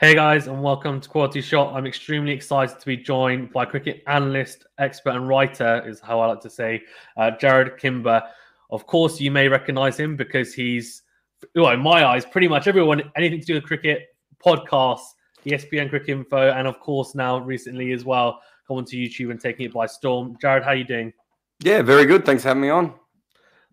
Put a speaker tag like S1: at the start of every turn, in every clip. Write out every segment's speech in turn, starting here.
S1: Hey guys, and welcome to Quality Shot. I'm extremely excited to be joined by cricket analyst, expert, and writer, is how I like to say, uh, Jarrod Kimber. Of course, you may recognize him because he's, well, in my eyes, pretty much everyone, anything to do with cricket, podcasts, ESPN Cricinfo, and of course, now recently as well, coming to YouTube and taking it by storm. Jarrod, how are you doing?
S2: Yeah, very good. Thanks for having me on.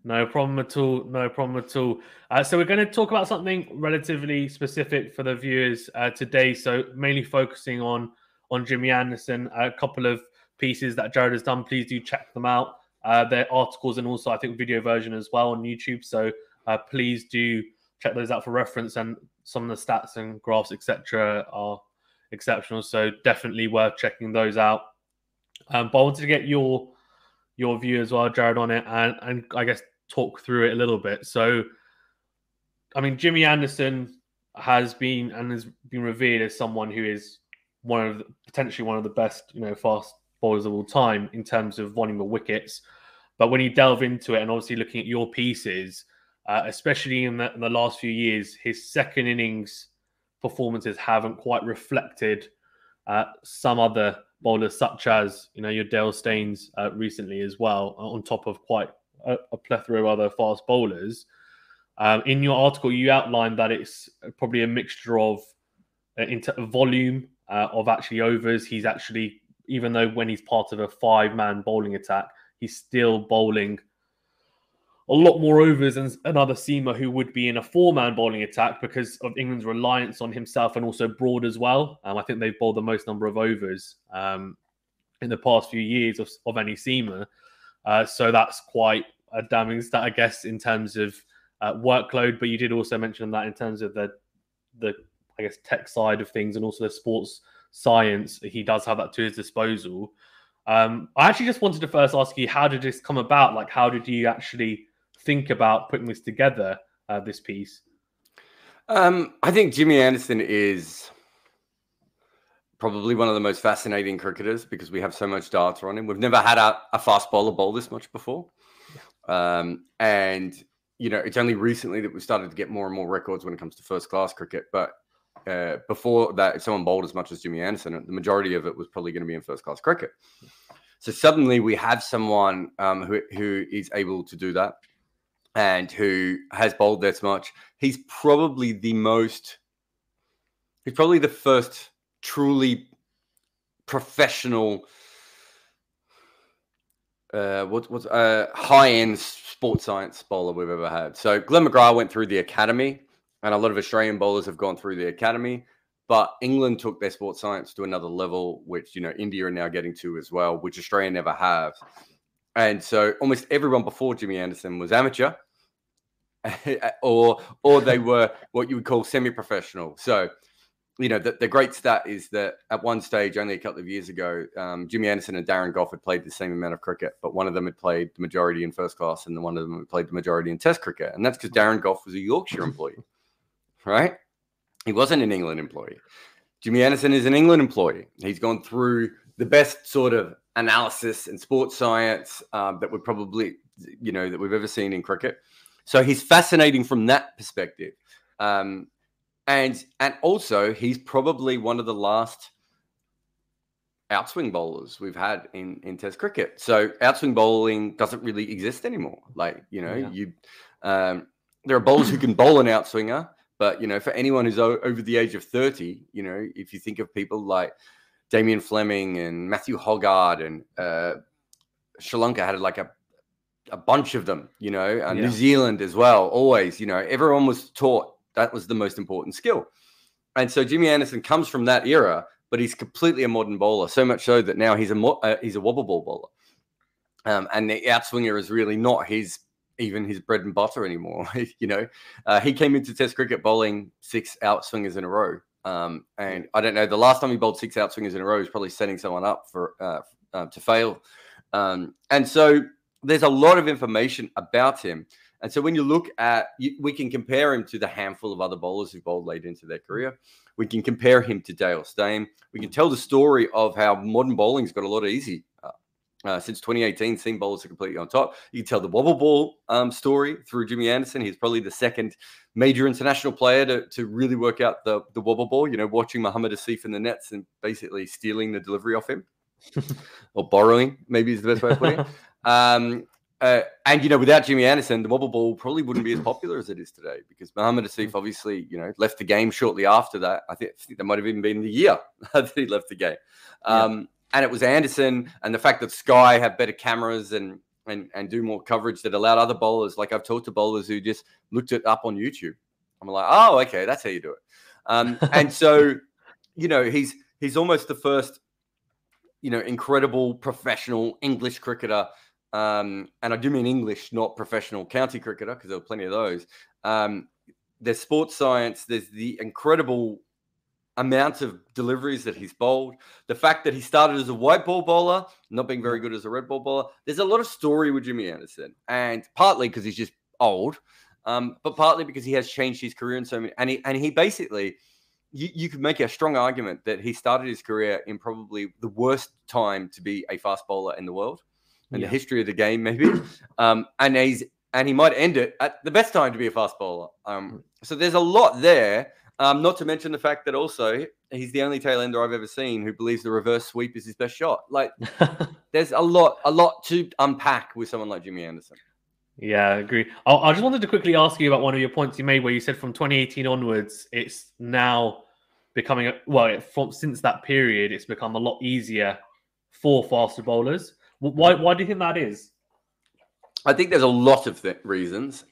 S1: No problem at all. No problem at all. Uh, so we're going to talk about something relatively specific for the viewers uh, today. So mainly focusing on on Jimmy Anderson. A couple of pieces that Jarrod has done. Please do check them out. Uh, their articles and also I think video version as well on YouTube. So uh, please do check those out for reference. And some of the stats and graphs etc. are exceptional. So definitely worth checking those out. Um, but I wanted to get your your view as well, Jarrod, on it, and, and I guess talk through it a little bit. So, I mean, Jimmy Anderson has been and has been revered as someone who is one of the, potentially one of the best, you know, fast bowlers of all time in terms of volume of wickets. But when you delve into it, and obviously looking at your pieces, uh, especially in the, in the last few years, his second innings performances haven't quite reflected uh, some other bowlers, such as you know your Dale Steyn uh, recently as well, on top of quite a, a plethora of other fast bowlers. Um, in your article, you outlined that it's probably a mixture of uh, into volume uh, of actually overs. He's actually, even though when he's part of a five-man bowling attack, he's still bowling a lot more overs than another seamer who would be in a four-man bowling attack because of England's reliance on himself and also Broad as well. Um, I think they've bowled the most number of overs um, in the past few years of, of any seamer. Uh, so that's quite a damning stat, I guess, in terms of uh, workload. But you did also mention that in terms of the the I guess tech side of things and also the sports science, he does have that to his disposal. Um, I actually just wanted to first ask you, how did this come about? Like, how did you actually think about putting this together, uh, this piece?
S2: Um, I think Jimmy Anderson is probably one of the most fascinating cricketers because we have so much data on him. We've never had a, a fast bowler bowl this much before. Um, and, you know, it's only recently that we've started to get more and more records when it comes to first class cricket. But uh, before that, if someone bowled as much as Jimmy Anderson, the majority of it was probably going to be in first class cricket. So suddenly we have someone um, who, who is able to do that and who has bowled this much. He's probably the most, he's probably the first truly professional uh, what, what's uh, high end sports science bowler we've ever had. So Glenn McGrath went through the academy, and a lot of Australian bowlers have gone through the academy. But England took their sports science to another level, which you know India are now getting to as well, which Australia never have. And so almost everyone before Jimmy Anderson was amateur, or or they were what you would call semi-professional. So you know, the, the great stat is that at one stage, only a couple of years ago, um, Jimmy Anderson and Darren Gough had played the same amount of cricket, but one of them had played the majority in first class and the one of them had played the majority in test cricket. And that's because Darren Gough was a Yorkshire employee, right? He wasn't an England employee. Jimmy Anderson is an England employee. He's gone through the best sort of analysis and sports science um, that we probably, you know, that we've ever seen in cricket. So he's fascinating from that perspective. Um, and and also he's probably one of the last outswing bowlers we've had in in Test cricket. So outswing bowling doesn't really exist anymore. Like you know, yeah. you um, there are bowlers who can bowl an outswinger, but you know, for anyone who's o- over the age of thirty, you know, if you think of people like Damien Fleming and Matthew Hoggard and uh, Sri Lanka had like a a bunch of them, you know, uh, yeah. New Zealand as well. Always, you know, everyone was taught that was the most important skill. And so Jimmy Anderson comes from that era, but he's completely a modern bowler. So much so that now he's a mo- uh, he's a wobble ball bowler, um, and the outswinger is really not his even his bread and butter anymore. you know, uh, he came into Test cricket bowling six outswingers in a row, um, and I don't know the last time he bowled six outswingers in a row is probably setting someone up for uh, uh, to fail. Um, and so there's a lot of information about him. And so when you look at, we can compare him to the handful of other bowlers who bowled late into their career. We can compare him to Dale Steyn. We can tell the story of how modern bowling's got a lot easy, uh, uh, since 2018, seam bowlers are completely on top. You can tell the wobble ball um, story through Jimmy Anderson. He's probably the second major international player to, to really work out the, the wobble ball, you know, watching Mohammad Asif in the nets and basically stealing the delivery off him or borrowing, maybe is the best way of putting it. Um, uh, and you know, without Jimmy Anderson, the wobble ball probably wouldn't be as popular as it is today because Mohammad Asif obviously, you know, left the game shortly after that. I think, I think that might have even been the year that he left the game. Um, yeah. And it was Anderson, and the fact that Sky have better cameras and and and do more coverage that allowed other bowlers. Like I've talked to bowlers who just looked it up on YouTube. I'm like, oh, okay, that's how you do it. Um, and so, you know, he's he's almost the first, you know, incredible professional English cricketer um, and I do mean English, not professional county cricketer, because there were plenty of those. Um, there's sports science. There's the incredible amount of deliveries that he's bowled. The fact that he started as a white ball bowler, not being very good as a red ball bowler. There's a lot of story with Jimmy Anderson, and partly because he's just old, um, but partly because he has changed his career in so many. And he and he basically. You, you could make a strong argument that he started his career in probably the worst time to be a fast bowler in the world in yeah. the history of the game, maybe. um, and he's and he might end it at the best time to be a fast bowler. Um, mm. so there's a lot there. Um, not to mention the fact that also he's the only tail ender I've ever seen who believes the reverse sweep is his best shot. Like there's a lot, a lot to unpack with someone like Jimmy Anderson.
S1: Yeah, I agree. I, I just wanted to quickly ask you about one of your points you made where you said from 2018 onwards, it's now becoming a, well, from since that period, it's become a lot easier for faster bowlers. Why? Why do you think that is?
S2: I think there's a lot of th- reasons.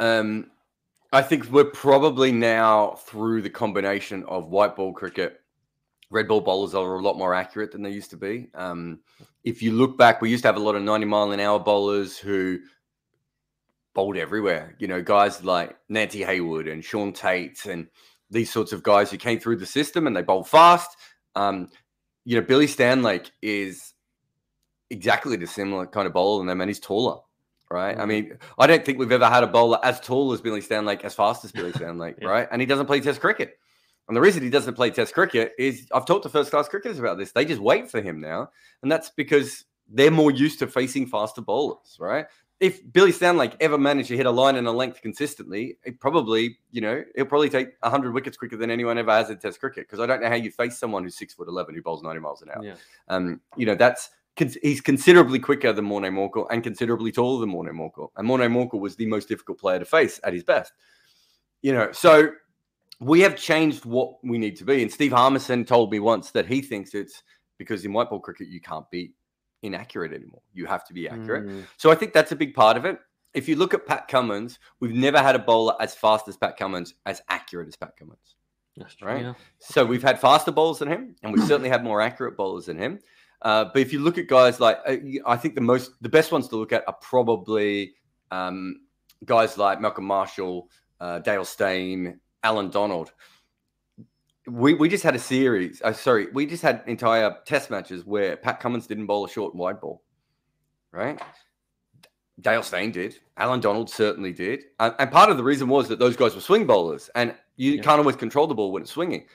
S2: Um, I think we're probably now through the combination of white ball cricket. Red ball bowlers are a lot more accurate than they used to be. Um, if you look back, we used to have a lot of 90 mile an hour bowlers who bowled everywhere. You know, guys like Nantie Hayward and Sean Tait and these sorts of guys who came through the system and they bowled fast. Um, you know, Billy Stanlake is exactly the similar kind of bowler than them, and he's taller, right? Mm-hmm. I mean, I don't think we've ever had a bowler as tall as Billy Stanlake, as fast as Billy Stanlake, yeah. right? And he doesn't play Test cricket. And the reason he doesn't play Test cricket is I've talked to first class cricketers about this. They just wait for him now, and that's because they're more used to facing faster bowlers, right? If Billy Stanlake ever managed to hit a line and a length consistently, it probably, you know, it'll probably take 100 wickets quicker than anyone ever has in Test cricket. Because I don't know how you face someone who's six foot 11 who bowls 90 miles an hour. Yeah. Um, you know, that's he's considerably quicker than Morne Morkel and considerably taller than Morne Morkel. And Morne Morkel was the most difficult player to face at his best. You know, so we have changed what we need to be. And Steve Harmison told me once that he thinks it's because in white ball cricket you can't be inaccurate anymore. You have to be accurate. Mm. So I think that's a big part of it. If you look at Pat Cummins, we've never had a bowler as fast as Pat Cummins, as accurate as Pat Cummins. That's true, right. Yeah. So we've had faster bowlers than him, and we've certainly had more accurate bowlers than him. Uh, but if you look at guys like, uh, I think the most, the best ones to look at are probably um, guys like Malcolm Marshall, uh, Dale Steyn, Allan Donald. We, we just had a series. Uh, sorry, we just had entire test matches where Pat Cummins didn't bowl a short and wide ball, right? Dale Steyn did. Allan Donald certainly did. And, and, part of the reason was that those guys were swing bowlers, and you yeah. can't always control the ball when it's swinging.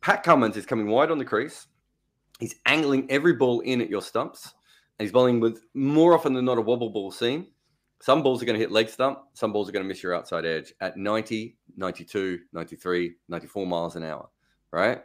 S2: Pat Cummins is coming wide on the crease. He's angling every ball in at your stumps. And he's bowling with more often than not a wobble ball seam. Some balls are going to hit leg stump. Some balls are going to miss your outside edge at 90, 92, 93, 94 miles an hour, right?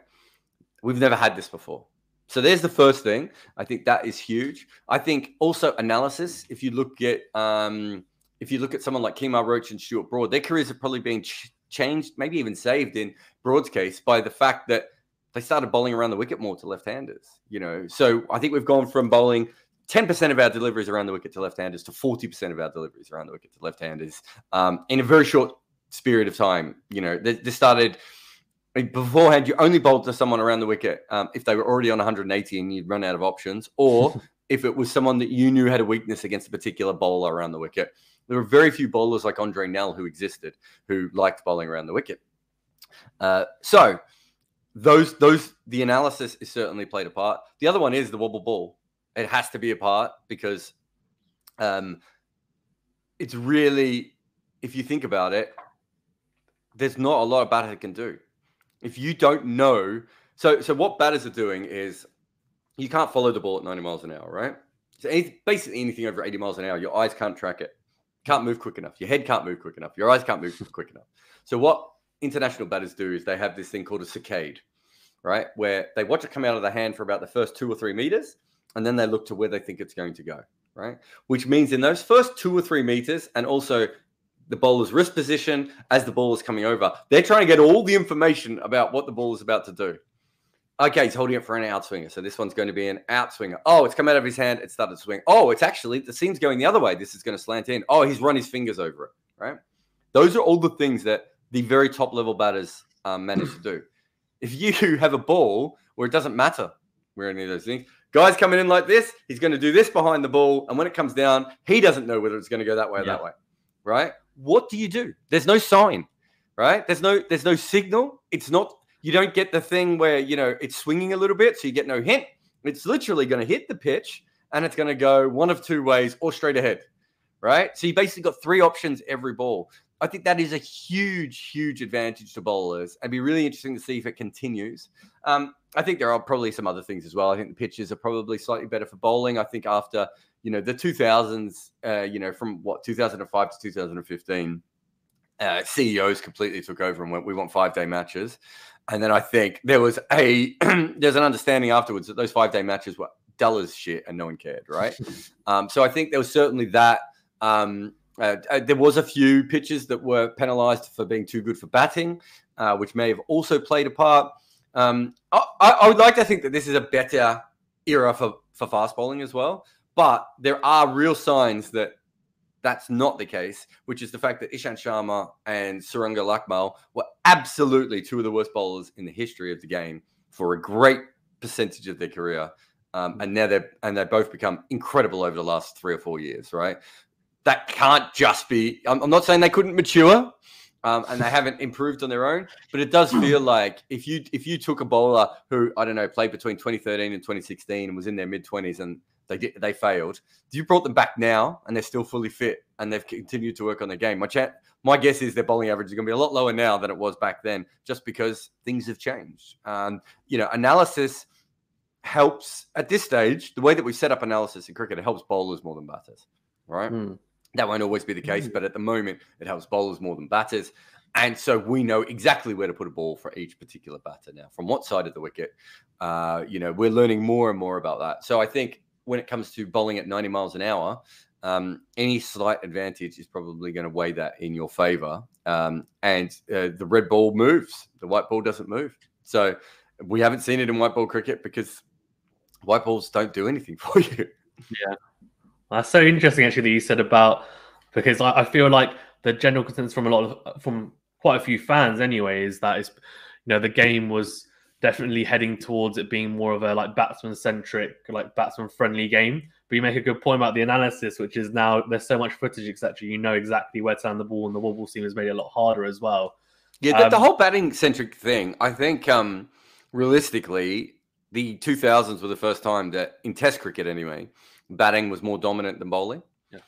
S2: We've never had this before. So there's the first thing. I think that is huge. I think also analysis. If you look at um, if you look at someone like Kemar Roach and Stuart Broad, their careers have probably been ch- changed, maybe even saved in Broad's case by the fact that they started bowling around the wicket more to left-handers. You know, so I think we've gone from bowling 10% of our deliveries around the wicket to left-handers to 40% of our deliveries around the wicket to left-handers um, in a very short period of time. You know, this started beforehand. You only bowled to someone around the wicket um, if they were already on 180 and you'd run out of options, or if it was someone that you knew had a weakness against a particular bowler around the wicket. There were very few bowlers like Andre Nel who existed who liked bowling around the wicket. Uh, so those those the analysis is certainly played a part. The other one is the wobble ball. It has to be a part because um, it's really, if you think about it, there's not a lot a batter can do. If you don't know, so so what batters are doing is you can't follow the ball at 90 miles an hour, right? So any, basically anything over 80 miles an hour, your eyes can't track it. Can't move quick enough. Your head can't move quick enough. Your eyes can't move quick enough. So what international batters do is they have this thing called a saccade, right? Where they watch it come out of the hand for about the first two or three meters, and then they look to where they think it's going to go, right? Which means in those first two or three meters, and also the bowler's wrist position as the ball is coming over, they're trying to get all the information about what the ball is about to do. Okay, he's holding it for an outswinger. So this one's going to be an outswinger. Oh, it's come out of his hand. It started to swing. Oh, it's actually, the seam's going the other way. This is going to slant in. Oh, he's run his fingers over it, right? Those are all the things that the very top level batters um, manage to do. If you have a ball where it doesn't matter where any of those things, guys coming in like this, he's going to do this behind the ball. And when it comes down, he doesn't know whether it's going to go that way or yeah. that way, right? What do you do? There's no sign, right? There's no, there's no signal. It's not you don't get the thing where, you know, it's swinging a little bit, so you get no hint. It's literally going to hit the pitch and it's going to go one of two ways or straight ahead, right? So you basically got three options every ball. I think that is a huge, huge advantage to bowlers. It'd be really interesting to see if it continues. Um, I think there are probably some other things as well. I think the pitches are probably slightly better for bowling. I think after you know the 2000s, uh, you know from what 2005 to 2015, uh, CEOs completely took over and went, "We want five day matches." And then I think there was a there's an understanding afterwards that those five day matches were dull as shit and no one cared, right? um, so I think there was certainly that. Um, uh, uh, there was a few pitches that were penalised for being too good for batting, uh, which may have also played a part. Um, I, I, would like to think that this is a better era for, for fast bowling as well, but there are real signs that that's not the case, which is the fact that Ishant Sharma and Suranga Lakmal were absolutely two of the worst bowlers in the history of the game for a great percentage of their career. Um, and now they're and they both become incredible over the last three or four years, right? That can't just be. I'm, I'm not saying they couldn't mature, um, and they haven't improved on their own, but it does feel like if you if you took a bowler who I don't know played between 2013 and 2016 and was in their mid 20s and they did, they failed. You brought them back now, and they're still fully fit, and they've continued to work on their game. My chat, my guess is their bowling average is going to be a lot lower now than it was back then, just because things have changed. Um, you know, analysis helps at this stage. The way that we set up analysis in cricket, it helps bowlers more than batters, right? Mm. That won't always be the case, mm. but at the moment, it helps bowlers more than batters. And so we know exactly where to put a ball for each particular batter now, from what side of the wicket. Uh, you know, we're learning more and more about that. So I think when it comes to bowling at 90 miles an hour, um, any slight advantage is probably going to weigh that in your favor. Um, and uh, the red ball moves, the white ball doesn't move. So we haven't seen it in white ball cricket because white balls don't do anything for you.
S1: Yeah. That's so interesting, actually, that you said about because I, I feel like the general consensus from a lot of from quite a few fans, anyway, is that is you know the game was definitely heading towards it being more of a like batsman centric, like batsman friendly game. But you make a good point about the analysis, which is now there's so much footage, etc. You know exactly where to land the ball, and the wobble seam has made it a lot harder as well.
S2: Yeah, the, um, the whole batting centric thing. I think um, realistically, the 2000s were the first time that in Test cricket, anyway, batting was more dominant than bowling. Yeah.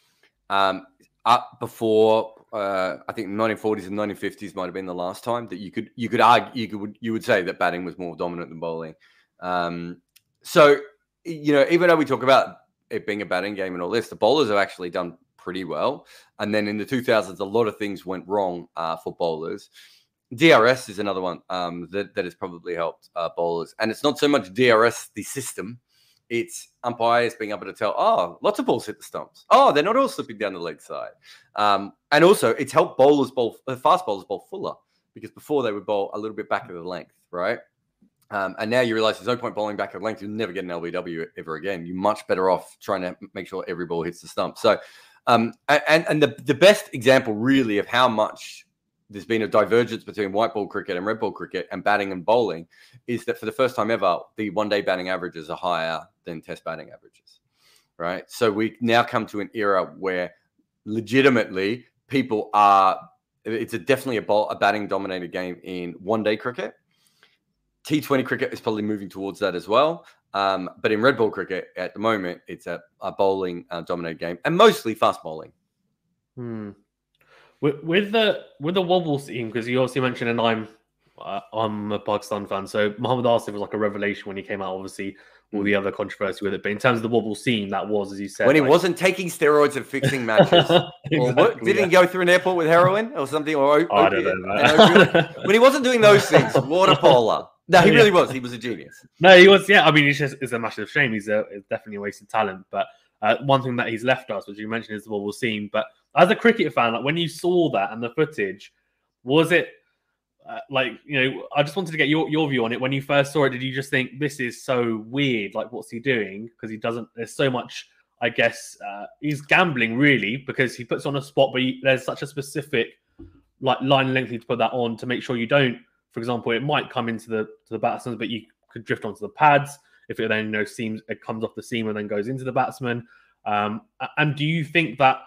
S2: Um, up before uh, I think 1940s and 1950s might have been the last time that you could you could argue you could you would say that batting was more dominant than bowling. Um, so you know, even though we talk about it being a batting game and all this, the bowlers have actually done pretty well. And then in the 2000s, a lot of things went wrong uh, for bowlers. DRS is another one um, that that has probably helped uh, bowlers, and it's not so much DRS the system it's umpires being able to tell, oh, lots of balls hit the stumps. Oh, they're not all slipping down the leg side. Um, and also, it's helped bowlers bowl, uh, fast bowlers bowl fuller because before they would bowl a little bit back of the length, right? Um, and now you realize there's no point bowling back of length. You'll never get an LBW ever again. You're much better off trying to make sure every ball hits the stump. So, um, and and the the best example really of how much there's been a divergence between white ball cricket and red ball cricket and batting and bowling is that for the first time ever, the one day batting averages are higher than test batting averages. Right. So we now come to an era where legitimately people are, it's a definitely a, ball, a batting dominated game in one day cricket. T20 cricket is probably moving towards that as well. Um, but in red ball cricket at the moment, it's a, a bowling uh, dominated game and mostly fast bowling.
S1: Hmm with, with the with the wobble seam because you also mentioned, and I'm Uh, I'm a Pakistan fan, so Mohammad Asif was like a revelation when he came out. Obviously, all the other controversy with it, but in terms of the wobble seam, that was, as you said,
S2: when he
S1: like-
S2: wasn't taking steroids and fixing matches. Or what? Didn't
S1: yeah.
S2: he go through an airport with heroin or something? Or
S1: I don't know.
S2: An opiate?
S1: man.
S2: when he wasn't doing those things, what a polar. No, he
S1: Yeah.
S2: really was. He was a genius.
S1: No, he was. Yeah, I mean, it's just it's a massive shame. He's a it's definitely a wasted talent. But uh, one thing that he's left us, which you mentioned, is the wobble seam. But as a cricket fan, like when you saw that and the footage, was it uh, like you know? I just wanted to get your your view on it. When you first saw it, did you just think this is so weird? Like, what's he doing? Because he doesn't. There's so much. I guess uh, he's gambling really because he puts on a spot, but he, there's such a specific like line length you need to put that on to make sure you don't. For example, it might come into the to the batsman, but you could drift onto the pads if it then you know seems it comes off the seam and then goes into the batsman. Um, and do you think that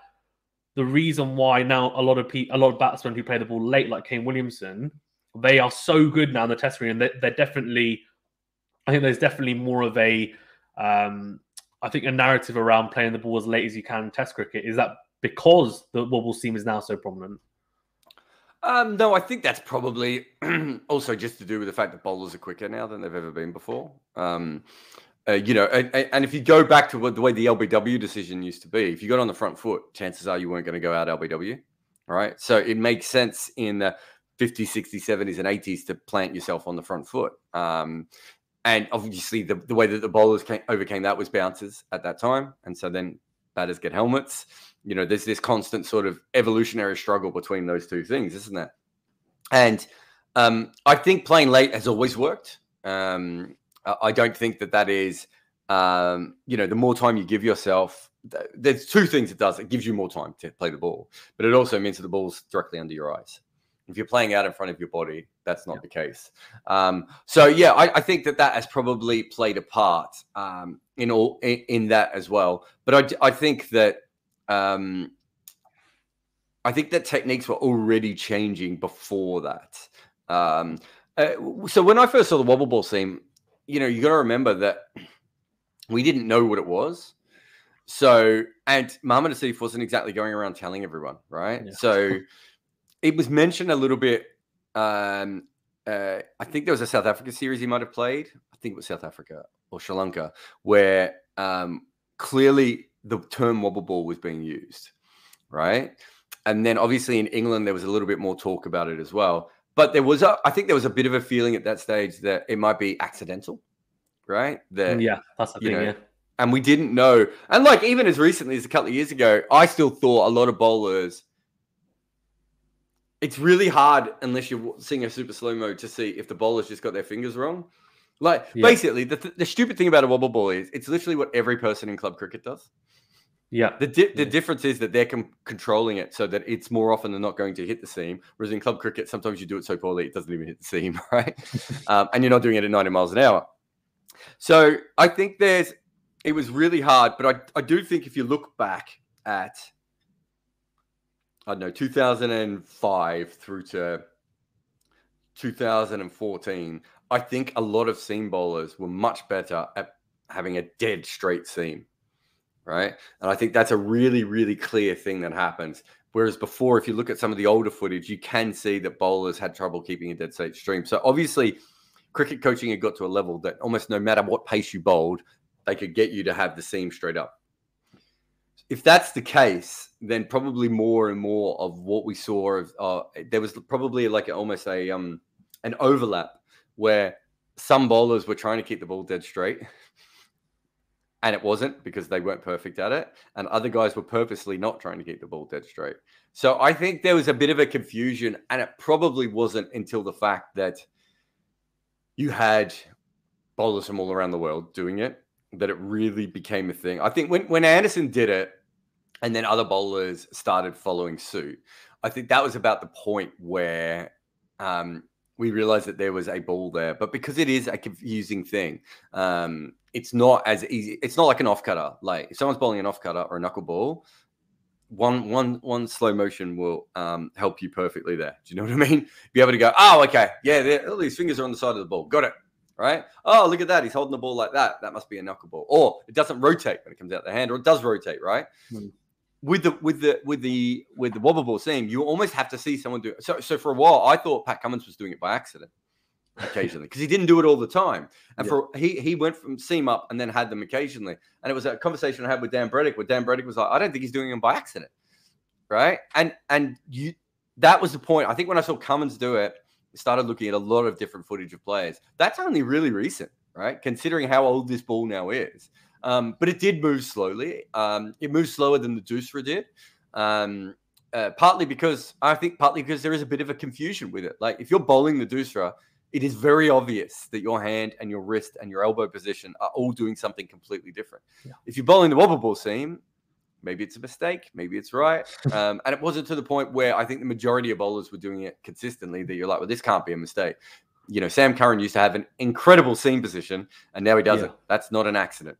S1: the reason why now a lot of pe- a lot of batsmen who play the ball late, like Kane Williamson, they are so good now in the Test screen, and they're, they're definitely, I think there's definitely more of a, um, I think a narrative around playing the ball as late as you can in Test cricket. Is that because the wobble seam is now so prominent?
S2: Um, no, I think that's probably also just to do with the fact that bowlers are quicker now than they've ever been before. Um, uh, you know, and, and if you go back to what, the way the LBW decision used to be, if you got on the front foot, chances are you weren't going to go out LBW. All right. So it makes sense in the 50s, 60s, 70s, and 80s to plant yourself on the front foot. Um, and obviously, the, the way that the bowlers came, overcame that was bouncers at that time. And so then batters get helmets. You know, there's this constant sort of evolutionary struggle between those two things, isn't there? And um, I think playing late has always worked. Um, I don't think that that is, um, you know, the more time you give yourself, th- there's two things it does. It gives you more time to play the ball, but it also means that the ball's directly under your eyes. If you're playing out in front of your body, that's not
S1: Yeah.
S2: the case. Um, so yeah, I, I think that that has probably played a part um, in all in, in that as well. But I, I think that um, I think that techniques were already changing before that. Um, uh, so when I first saw the wobble ball seam, you know, you got to remember that we didn't know what it was. So, and Mohammad Asif wasn't exactly going around telling everyone, right?
S1: Yeah.
S2: So, it was mentioned a little bit. Um, uh, I think there was a South Africa series he might have played. I think it was South Africa or Sri Lanka, where um, clearly the term wobble ball was being used, right? And then obviously in England there was a little bit more talk about it as well. But there was, a, I think there was a bit of a feeling at that stage that it might be accidental, right? That mm,
S1: yeah, that's the thing.
S2: know,
S1: yeah,
S2: and we didn't know. And like even as recently as a couple of years ago, I still thought a lot of bowlers. It's really hard unless you're seeing a super slow mo to see if the bowlers just got their fingers wrong. Like
S1: Yeah.
S2: basically, the, th- the stupid thing about a wobble ball is it's literally what every person in club cricket does.
S1: Yeah,
S2: The di- the
S1: Yeah.
S2: difference is that they're com- controlling it so that it's more often than not going to hit the seam. Whereas in club cricket, sometimes you do it so poorly it doesn't even hit the seam, right? um, and you're not doing it at 90 miles an hour. So I think there's it was really hard, but I, I do think if you look back at I don't know 2005 through to 2014, I think a lot of seam bowlers were much better at having a dead straight seam, right? And I think that's a really really clear thing that happens. Whereas before, if you look at some of the older footage, you can see that bowlers had trouble keeping a dead straight stream. So obviously, cricket coaching had got to a level that almost no matter what pace you bowled, they could get you to have the seam straight up. If that's the case, then probably more and more of what we saw of uh, there was probably like almost a um an overlap where some bowlers were trying to keep the ball dead straight and it wasn't because they weren't perfect at it. And other guys were purposely not trying to keep the ball dead straight. So i think there was a bit of a confusion and it probably wasn't until the fact that you had bowlers from all around the world doing it that it really became a thing. I think when, when anderson did it and then other bowlers started following suit i think that was about the point where um, we realized that there was a ball there but because it is a confusing thing um, it's not as easy it's not like an off cutter like if someone's bowling an off cutter or a knuckleball one one one slow motion will um, help you perfectly there. Do you know what i mean? Be able to go oh okay yeah all these fingers are on the side of the ball got it right? Oh look at that he's holding the ball like that that must be a knuckleball or it doesn't rotate when it comes out the hand or it does rotate right?
S1: Hmm.
S2: With the with the with the with the wobble ball seam, you almost have to see someone do it. So so for a while, I thought Pat Cummins was doing it by accident occasionally because he didn't do it all the time. And yeah. for he he went from seam up and then had them occasionally. And it was a conversation I had with Dan Brettig where Dan Brettig was like, I don't think he's doing them by accident, right? And and you that was the point. I think when I saw Cummins do it, I started looking at a lot of different footage of players. That's only really recent, right? Considering how old this ball now is. Um, but it did move slowly. Um, it moved slower than the Doosra did. Um, uh, partly because I think partly because there is a bit of a confusion with it. Like if you're bowling the Doosra, it is very obvious that your hand and your wrist and your elbow position are all doing something completely different. Yeah. If you're bowling the wobble ball seam, maybe it's a mistake, maybe it's right. Um, and it wasn't to the point where I think the majority of bowlers were doing it consistently that you're like, well, this can't be a mistake. You know, Sam Curran used to have an incredible seam position, and now he doesn't. Yeah. That's not an accident.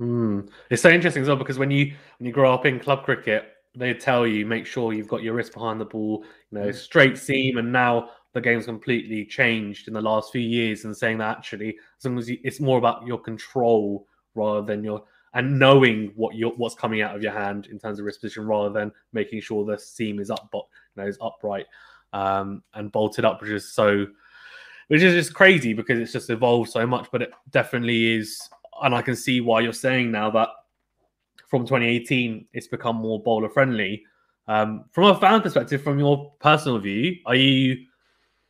S1: Mm. It's so interesting as well because when you when you grow up in club cricket, they tell you make sure you've got your wrist behind the ball, you know, hmm. straight seam, and now the game's completely changed in the last few years and saying that actually as long as you, it's more about your control rather than your and knowing what you what's coming out of your hand in terms of wrist position rather than making sure the seam is up but you know is upright um, and bolted up which is so which is just crazy because it's just evolved so much but it definitely is and I can see why you're saying now that from 2018 it's become more bowler friendly um, from a fan perspective from your personal view are you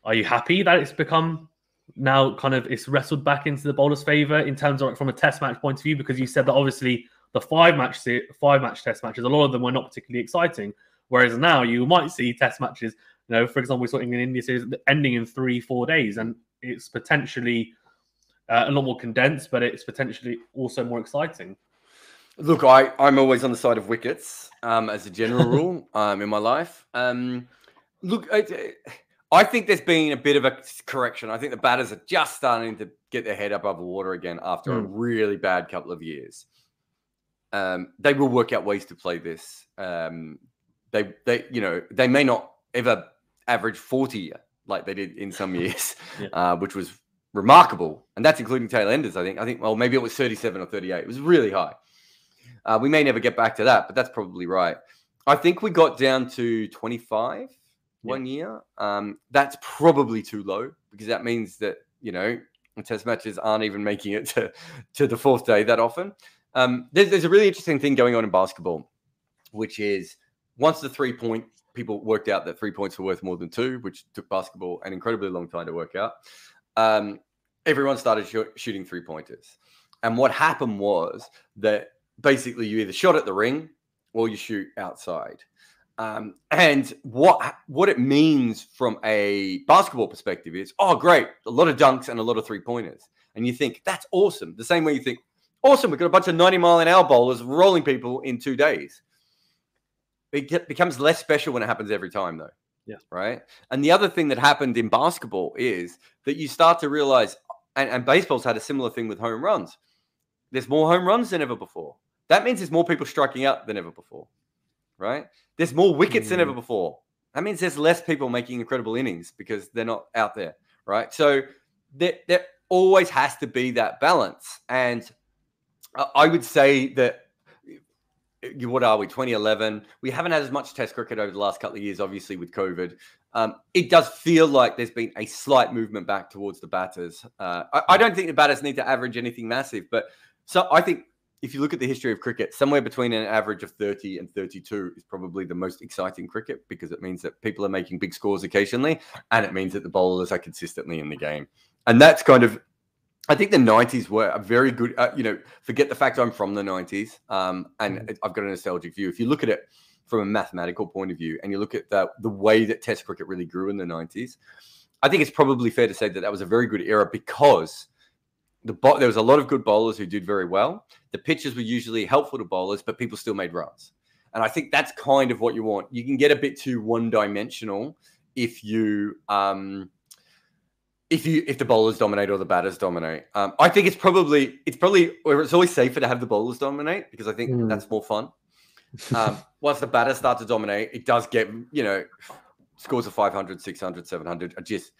S1: are you happy that it's become now kind of it's wrestled back into the bowler's favor in terms of like from a test match point of view? Because you said that obviously the five match five match test matches, a lot of them were not particularly exciting. Whereas now you might see test matches, you know, for example, we saw England India series ending in three, four days, and it's potentially uh, a lot more condensed, but it's potentially also more exciting.
S2: Look, I, I'm always on the side of wickets um, as a general rule um, in my life. Um, look, I, I think there's been a bit of a correction. I think the batters are just starting to get their head above water again after mm. a really bad couple of years. Um, they will work out ways to play this. Um, they, they, you know, they may not ever average 40 like they did in some years, yeah. uh, which was remarkable. And that's including tail enders, I think. I think, well, maybe it was 37 or 38. It was really high. Uh, we may never get back to that, but that's probably right. I think we got down to 25 one year. Um, that's probably too low because that means that you know test matches aren't even making it to, to the fourth day that often. Um, there's, there's a really interesting thing going on in basketball, which is once the three point people worked out that three points were worth more than two, which took basketball an incredibly long time to work out. Um, everyone started sh- shooting three pointers. And what happened was that basically you either shot at the ring or you shoot outside. Um, and what what it means from a basketball perspective is, oh, great, a lot of dunks and a lot of three pointers, and you think that's awesome. The same way you think, awesome, we've got a bunch of ninety mile an hour bowlers rolling people in two days. It get, becomes less special when it happens every time, though.
S1: Yeah.
S2: Right. And the other thing that happened in basketball is that you start to realize, and, and baseball's had a similar thing with home runs. There's more home runs than ever before. That means there's more people striking out than ever before right? There's more wickets mm. than ever mm. before. That means there's less people making incredible innings because they're not out there, right? So there, there always has to be that balance. And I would say that what are we 2011 we haven't had as much test cricket over the last couple of years obviously with covid. Um, it does feel like there's been a slight movement back towards the batters. Uh, I, I, don't think the batters need to average anything massive but so i think if you look at the history of cricket, somewhere between an average of 30 and 32 is probably the most exciting cricket because it means that people are making big scores occasionally and it means that the bowlers are consistently in the game. And that's kind of, I think the 90s were a very good, uh, you know, forget the fact I'm from the 90s um, and mm. I've got a nostalgic view. If you look at it from a mathematical point of view and you look at the, the way that Test cricket really grew in the 90s, I think it's probably fair to say that that was a very good era because the bo- there was a lot of good bowlers who did very well. The pitches were usually helpful to bowlers, but people still made runs. And I think that's kind of what you want. You can get a bit too one-dimensional if you um, if you if the bowlers dominate or the batters dominate. Um, I think it's probably it's probably it's always safer to have the bowlers dominate because I think mm. that's more fun. Um, once the batters start to dominate, it does get you know scores of 500, 600, 700 are just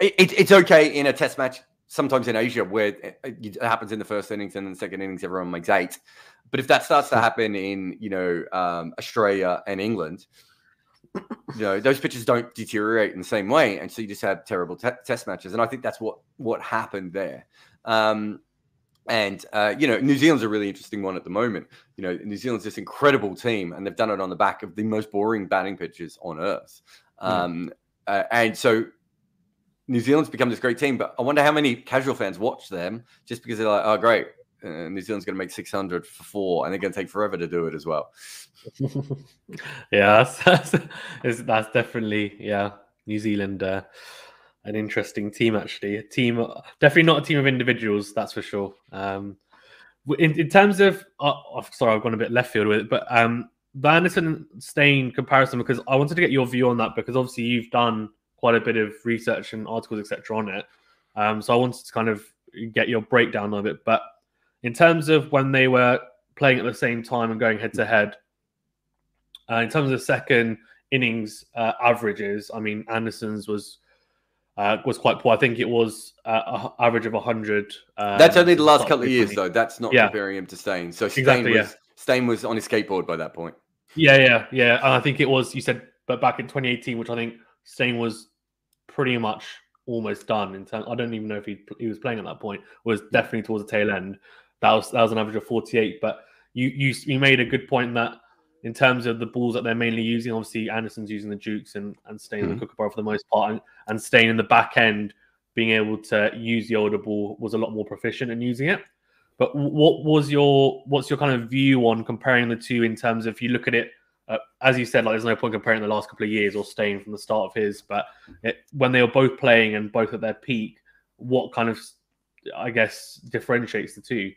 S2: it, it, it's okay in a test match sometimes in Asia where it, it happens in the first innings and then the second innings everyone makes eight. But if that starts to happen in you know um, Australia and England, you know those pitches don't deteriorate in the same way, and so you just have terrible te- test matches. And I think that's what what happened there. Um, and uh, you know, New Zealand's a really interesting one at the moment. You know, New Zealand's this incredible team, and they've done it on the back of the most boring batting pitches on earth. Um, uh, and so New Zealand's become this great team, but I wonder how many casual fans watch them just because they're like, oh, great, uh, New Zealand's going to make 600 for four, and they're going to take forever to do it as well.
S1: yeah, that's, that's, that's, definitely, yeah, New Zealand, uh, an interesting team, actually. A team, definitely not a team of individuals, that's for sure. Um, in, in terms of, uh, oh, sorry, I've gone a bit left field with it, but um, the Steyn comparison, because I wanted to get your view on that, because obviously you've done quite a bit of research and articles, etc., on it. Um, so I wanted to kind of get your breakdown of it. But in terms of when they were playing at the same time and going head to head, uh, in terms of second innings uh, averages, I mean Anderson's was uh, was quite poor. I think it was uh, an average of 100.
S2: Um, That's only the last couple of years, though. That's not yeah. comparing him to Steyn. So Steyn, exactly, was, yeah. Steyn was on his skateboard by that point.
S1: Yeah, yeah, yeah. And I think it was, you said, but back in 2018, which I think Steyn was pretty much almost done in terms. I don't even know if he he was playing at that point. Was definitely towards the tail end. That was that was an average of 48. But you you you made a good point that in terms of the balls that they're mainly using, obviously Anderson's using the Dukes and and Steyn mm-hmm. in the Kookaburra for the most part, and, and Steyn in the back end, being able to use the older ball was a lot more proficient in using it. But what was your what's your kind of view on comparing the two in terms of if you look at it uh, as you said, like there's no point comparing the last couple of years or Steyn from the start of his, but it, when they were both playing and both at their peak, what kind of, I guess, differentiates the two?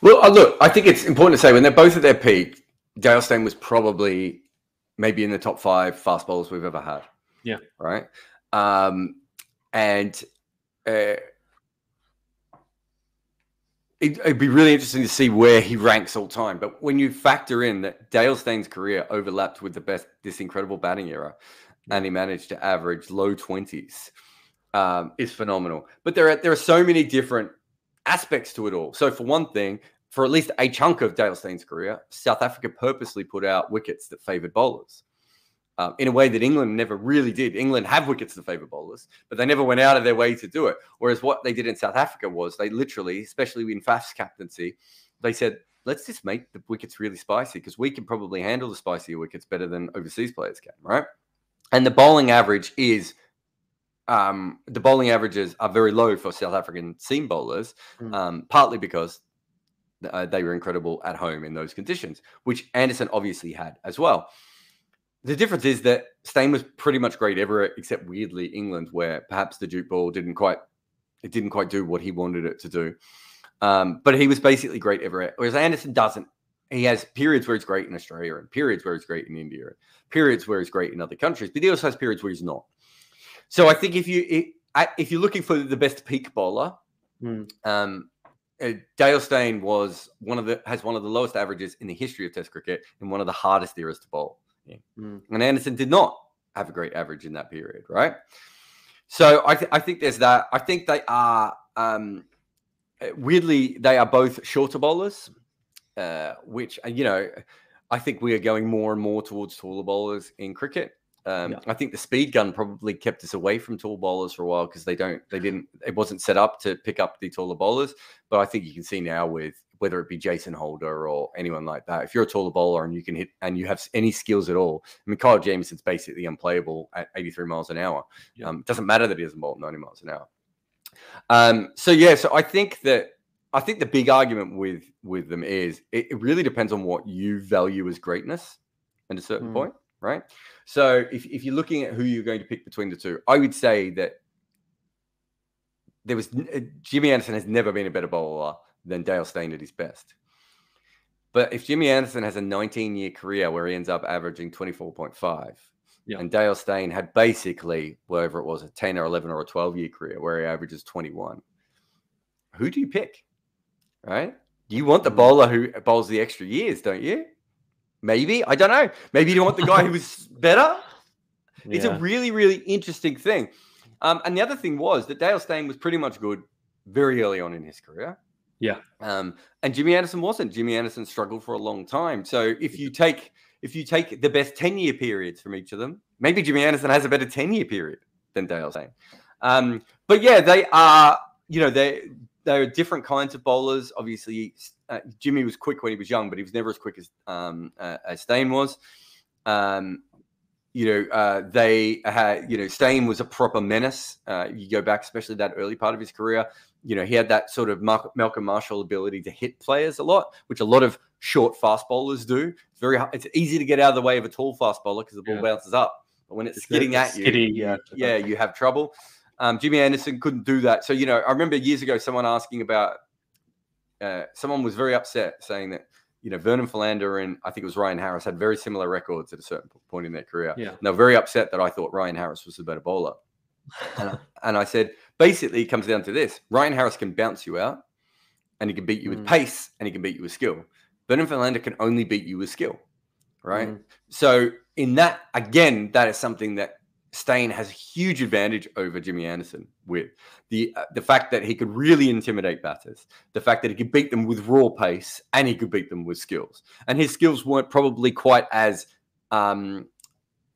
S2: Well, uh, look, I think it's important to say when they're both at their peak, Dale Steyn was probably maybe in the top five fast bowlers we've ever had.
S1: Yeah.
S2: Right. Um, and uh, it, would be really interesting to see where he ranks all time. But when you factor in that Dale Steyn's career overlapped with the best, this incredible batting era, and he managed to average low twenties, um, is phenomenal. But there are there are so many different aspects to it all. So for one thing, for at least a chunk of Dale Steyn's career, South Africa purposely put out wickets that favoured bowlers uh, in a way that England never really did. England have wickets to favour bowlers, but they never went out of their way to do it. Whereas what they did in South Africa was they literally, especially in Faf's captaincy, they said, let's just make the wickets really spicy because we can probably handle the spicier wickets better than overseas players can, right? And the bowling average is um, the bowling averages are very low for South African seam bowlers, mm. um, partly because uh, they were incredible at home in those conditions, which Anderson obviously had as well. The difference is that Steyn was pretty much great everywhere except weirdly England, where perhaps the Duke ball didn't quite it didn't quite do what he wanted it to do. Um, but he was basically great everywhere. Whereas Anderson doesn't. He has periods where he's great in Australia and periods where he's great in India, periods where he's great in other countries, but he also has periods where he's not. So I think if you if you're looking for the best peak bowler, mm. um, uh, Dale Steyn was one of the has one of the lowest averages in the history of Test cricket and one of the hardest eras to bowl. Yeah. Mm. And Anderson did not have a great average in that period, right? So I, th- I think there's that. I think they are um, uh, weirdly they are both shorter bowlers, uh, which uh, you know I think we are going more and more towards taller bowlers in cricket. Um, yeah. I think the speed gun probably kept us away from tall bowlers for a while because they don't, they didn't, it wasn't set up to pick up the taller bowlers. But I think you can see now with whether it be Jason Holder or anyone like that, if you're a taller bowler and you can hit and you have any skills at all, I mean, Kyle Jamieson's basically unplayable at 83 miles an hour. Yeah. Um, it doesn't matter that he doesn't bowl 90 miles an hour. Um, so yeah, so I think that I think the big argument with with them is it, it really depends on what you value as greatness at a certain mm. point, right? So if, if you're looking at who you're going to pick between the two, I would say that there was uh, Jimmy Anderson has never been a better bowler than Dale Steyn at his best. But if Jimmy Anderson has a 19 year career where he ends up averaging 24.5, yeah. and Dale Steyn had basically, whatever it was, a 10 or 11 or a 12 year career where he averages 21, who do you pick? Right? You want the mm. bowler who bowls the extra years, don't you? Maybe. I don't know. Maybe you want the guy who was better. Yeah. It's a really, really interesting thing. Um, and the other thing was that Dale Steyn was pretty much good very early on in his career.
S1: Yeah.
S2: Um, and Jimmy Anderson wasn't. Jimmy Anderson struggled for a long time. So if you take if you take the best 10 year periods from each of them, maybe Jimmy Anderson has a better 10 year period than Dale Steyn. Um, but yeah, they are, you know, they they're different kinds of bowlers. Obviously, uh, Jimmy was quick when he was young, but he was never as quick as um, uh, as Steyn was. Um, you know, uh, they had, you know, Steyn was a proper menace. Uh, you go back, especially that early part of his career. You know, he had that sort of Malcolm Marshall ability to hit players a lot, which a lot of short fast bowlers do. It's very, it's easy to get out of the way of a tall fast bowler because the ball yeah. bounces up. But when it's, it's skidding at you, yeah, yeah, you have trouble. Um, Jimmy Anderson couldn't do that. So, you know, I remember years ago someone asking about, uh, someone was very upset saying that, you know, Vernon Philander and I think it was Ryan Harris had very similar records at a certain point in their career.
S1: Yeah. And
S2: they were very upset that I thought Ryan Harris was a better bowler. and, I, and, I, said, basically, it comes down to this Ryan Harris can bounce you out and he can beat you mm. with pace and he can beat you with skill. Vernon Philander can only beat you with skill, right? Mm. So, in that, again, that is something that Steyn has a huge advantage over Jimmy Anderson with the uh, the fact that he could really intimidate batters, the fact that he could beat them with raw pace, and he could beat them with skills. And his skills weren't probably quite as um,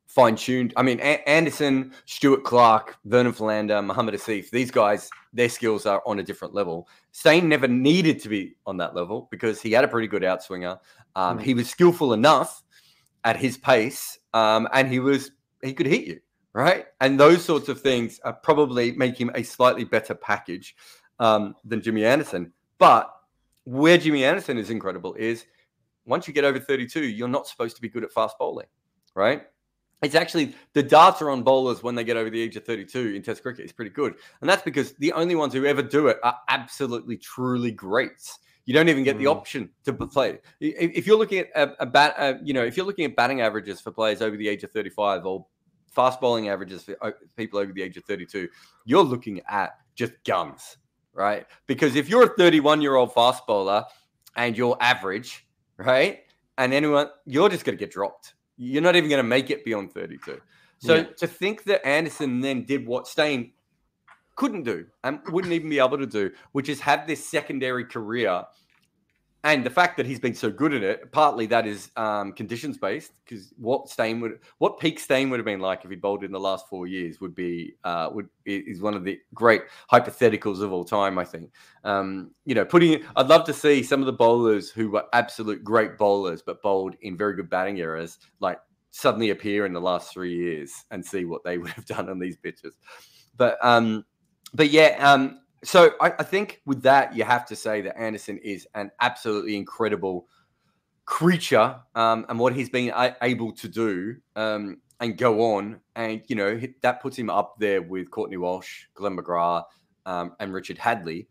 S2: fine tuned. I mean, a- Anderson, Stuart Clark, Vernon Philander, Mohammad Asif, these guys, their skills are on a different level. Steyn never needed to be on that level because he had a pretty good outswinger. Um, mm. He was skillful enough at his pace, um, and he was he could hit you right? And those sorts of things are probably make him a slightly better package um, than Jimmy Anderson. But where Jimmy Anderson is incredible is once you get over 32, you're not supposed to be good at fast bowling, right? It's actually the data on bowlers when they get over the age of 32 in Test cricket is pretty good. And that's because the only ones who ever do it are absolutely, truly greats. You don't even get mm. the option to play. If you're looking at a, a bat, uh, you know, if you're looking at batting averages for players over the age of 35 or fast bowling averages for uh, people over the age of 32, you're looking at just guns, right? Because if you're a 31 year old fast bowler and you're average, right? And anyone, you're just going to get dropped. You're not even going to make it beyond 32. So yeah. to think that Anderson then did what Steyn couldn't do and wouldn't even be able to do, which is have this secondary career and the fact that he's been so good at it, partly that is um, conditions based. Because what Steyn would, what peak Steyn would have been like if he bowled in the last four years would be uh, would is one of the great hypotheticals of all time. I think. Um, you know, putting. I'd love to see some of the bowlers who were absolute great bowlers, but bowled in very good batting eras, like suddenly appear in the last three years and see what they would have done on these pitches. But um, but yeah, um, so I, I, think with that, you have to say that Anderson is an absolutely incredible creature, um, and what he's been a- able to do um, and go on, and you know that puts him up there with Courtney Walsh, Glenn McGrath, um, and Richard Hadlee.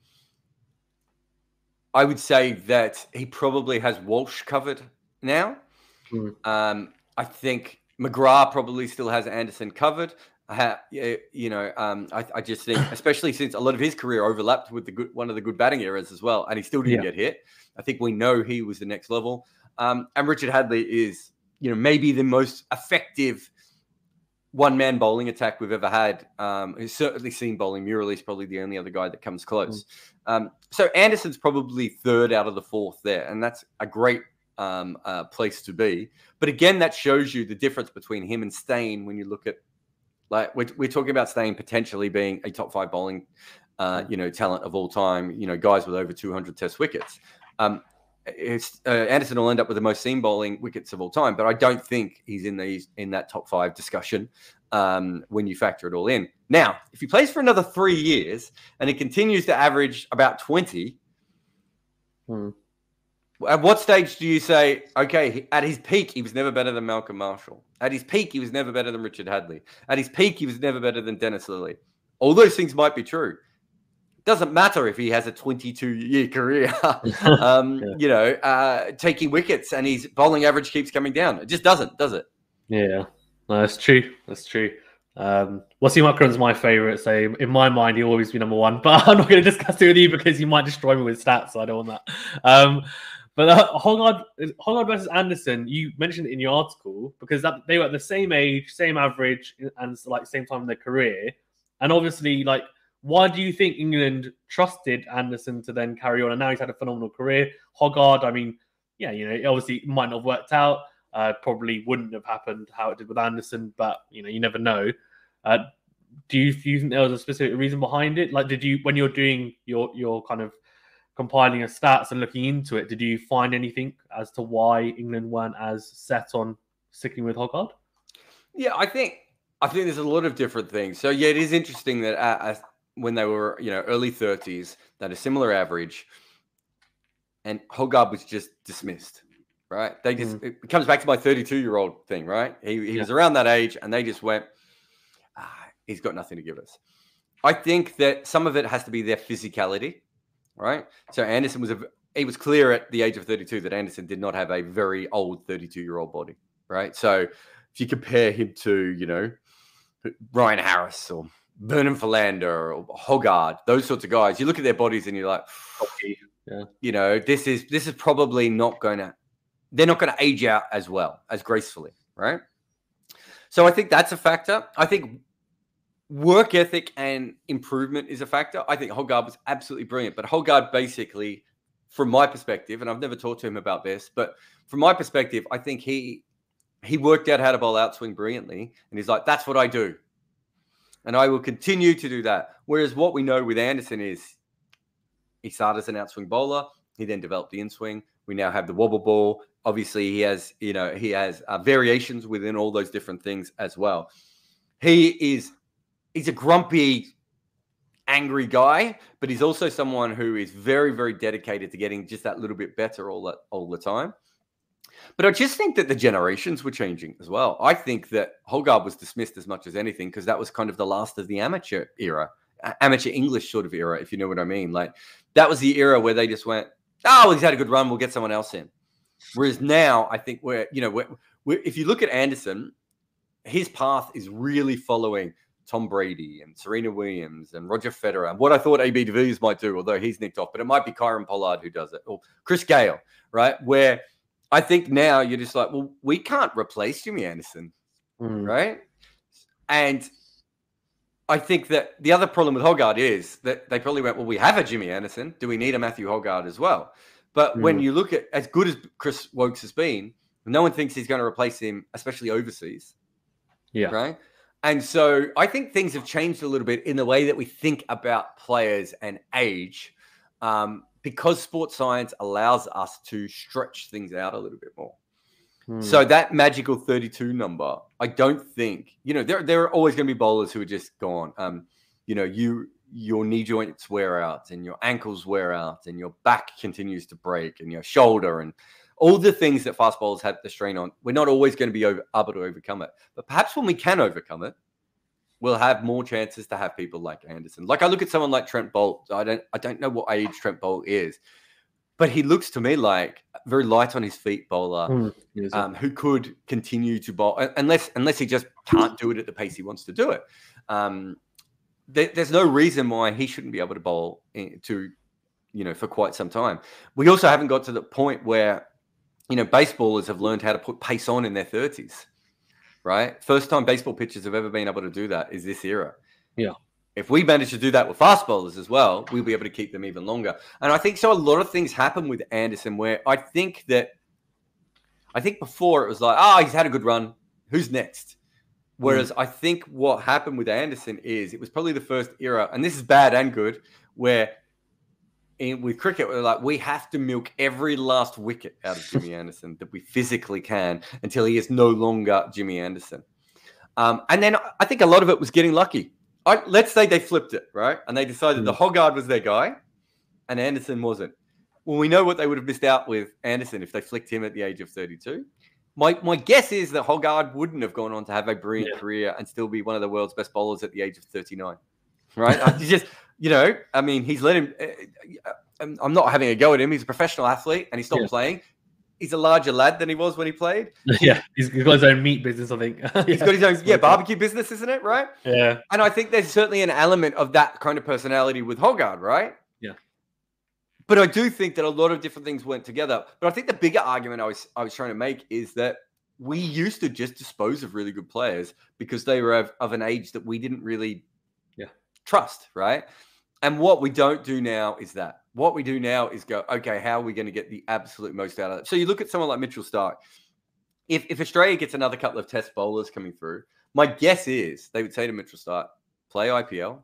S2: I would say that he probably has Walsh covered now. Mm. I think McGrath probably still has Anderson covered. Ha, you know, um, I, I, just think, especially since a lot of his career overlapped with the good one of the good batting eras as well, and he still didn't yeah. get hit. I think we know he was the next level. Um, and Richard Hadlee is, you know, maybe the most effective one man bowling attack we've ever had. Um, he's certainly seen bowling Murali is probably the only other guy that comes close. Mm. Um, so Anderson's probably third out of the fourth there, and that's a great um, uh, place to be. But again, that shows you the difference between him and Steyn when you look at like we're, we're talking about Steyn potentially being a top five bowling, uh, you know, talent of all time. You know, guys with over 200 Test wickets. Um, uh, Anderson will end up with the most seam bowling wickets of all time, but I don't think he's in these in that top five discussion um, when you factor it all in. Now, if he plays for another three years and he continues to average about 20, hmm. At what stage do you say, okay, at his peak, he was never better than Malcolm Marshall? At his peak, he was never better than Richard Hadlee. At his peak, he was never better than Dennis Lillee. All those things might be true. It doesn't matter if he has a 22 year career, um, yeah. you know, uh, taking wickets and his bowling average keeps coming down. It just doesn't, does it?
S1: Yeah, no, that's true. That's true. Um, Wasim Akram's my favorite, so in my mind, he'll always be number one. But I'm not going to discuss it with you because you might destroy me with stats. So I don't want that. Um, but uh, Hoggard versus Anderson, you mentioned it in your article because that, they were at the same age, same average, and like same time in their career. And obviously, like, why do you think England trusted Anderson to then carry on? And now he's had a phenomenal career. Hoggard, I mean, yeah, you know, obviously it might not have worked out. Uh, probably wouldn't have happened how it did with Anderson, but you know, you never know. Uh, do you, do you think there was a specific reason behind it? Like, did you when you're doing your your kind of compiling your stats and looking into it, did you find anything as to why England weren't as set on sticking with Hoggard?
S2: Yeah, I think I think there's a lot of different things. So yeah, it is interesting that uh, when they were you know early 30s, that a similar average, and Hoggard was just dismissed. Right? They just mm. it comes back to my 32 year old thing. Right? He, he yeah. was around that age, and they just went, ah, he's got nothing to give us. I think that some of it has to be their physicality right? So Anderson was a he was clear at the age of 32 that Anderson did not have a very old 32 year old body, right? So if you compare him to, you know, Ryan Harris or Vernon Philander or Hoggard, those sorts of guys, you look at their bodies and you're like, okay, yeah. you know, this is this is probably not going to they're not going to age out as well as gracefully, right? So I think that's a factor. I think work ethic and improvement is a factor. I think Hoggard was absolutely brilliant, but Hoggard basically, from my perspective, and I've never talked to him about this, but from my perspective, I think he he worked out how to bowl outswing brilliantly, and he's like, that's what I do, and I will continue to do that. Whereas what we know with Anderson is he started as an outswing bowler, he then developed the inswing. We now have the wobble ball. Obviously, he has you know he has uh, variations within all those different things as well. He is he's a grumpy, angry guy, but he's also someone who is very, very dedicated to getting just that little bit better all that all the time. But I just think that the generations were changing as well. I think that Hoggard was dismissed as much as anything because that was kind of the last of the amateur era, amateur English sort of era, if you know what I mean. Like that was the era where they just went, "Oh, he's had a good run. We'll get someone else in." Whereas now, I think we're, you know, we're, we're, if you look at Anderson, his path is really following Tom Brady and Serena Williams and Roger Federer and what I thought AB de Villiers might do, although he's nicked off, but it might be Kieron Pollard who does it or Chris Gayle, right? Where I think now you're just like, well, we can't replace Jimmy Anderson, mm. right? And I think that the other problem with Hoggard is that they probably went, well, we have a Jimmy Anderson. Do we need a Matthew Hoggard as well? But mm. when you look at as good as Chris Woakes has been, no one thinks he's going to replace him, especially overseas.
S1: Yeah.
S2: Right. And so I think things have changed a little bit in the way that we think about players and age um, because sports science allows us to stretch things out a little bit more. Hmm. So that magical 32 number, I don't think, you know, there, there are always going to be bowlers who are just gone. Um, you know, you your knee joints wear out and your ankles wear out and your back continues to break and your shoulder and all the things that fast bowlers have the strain on, we're not always going to be over, able to overcome it. But perhaps when we can overcome it, we'll have more chances to have people like Anderson. Like I look at someone like Trent Boult. I don't I don't know what age Trent Boult is, but he looks to me like very light on his feet bowler mm, um, who could continue to bowl unless unless he just can't do it at the pace he wants to do it. Um, there, there's no reason why he shouldn't be able to bowl to you know for quite some time. We also haven't got to the point where you know, baseballers have learned how to put pace on in their 30s, right? First time baseball pitchers have ever been able to do that is this era.
S1: Yeah.
S2: If we manage to do that with fast bowlers as well, we'll be able to keep them even longer. And I think so. A lot of things happen with Anderson where I think that, I think before it was like, oh, he's had a good run. Who's next? Whereas mm. I think what happened with Anderson is it was probably the first era, and this is bad and good, where in, with cricket, we're like, we have to milk every last wicket out of Jimmy Anderson that we physically can until he is no longer Jimmy Anderson. Um, and then I think a lot of it was getting lucky. I, let's say they flipped it, right? And they decided mm. the Hoggard was their guy and Anderson wasn't. Well, we know what they would have missed out with Anderson if they flicked him at the age of 32. My, my guess is that Hoggard wouldn't have gone on to have a brilliant yeah. career and still be one of the world's best bowlers at the age of 39. Right? just you know, I mean, he's let him. Uh, I'm not having a go at him. He's a professional athlete, and he's stopped yeah. playing. He's a larger lad than he was when he played.
S1: Yeah, he's got his own meat business. I think
S2: he's got his own yeah barbecue business, isn't it? Right.
S1: Yeah.
S2: And I think there's certainly an element of that kind of personality with Hoggard, right?
S1: Yeah.
S2: But I do think that a lot of different things went together. But I think the bigger argument I was I was trying to make is that we used to just dispose of really good players because they were of, of an age that we didn't really
S1: yeah
S2: trust, right? And what we don't do now is that. What we do now is go, okay, how are we going to get the absolute most out of it? So you look at someone like Mitchell Starc. If, if Australia gets another couple of test bowlers coming through, my guess is they would say to Mitchell Starc, play IPL,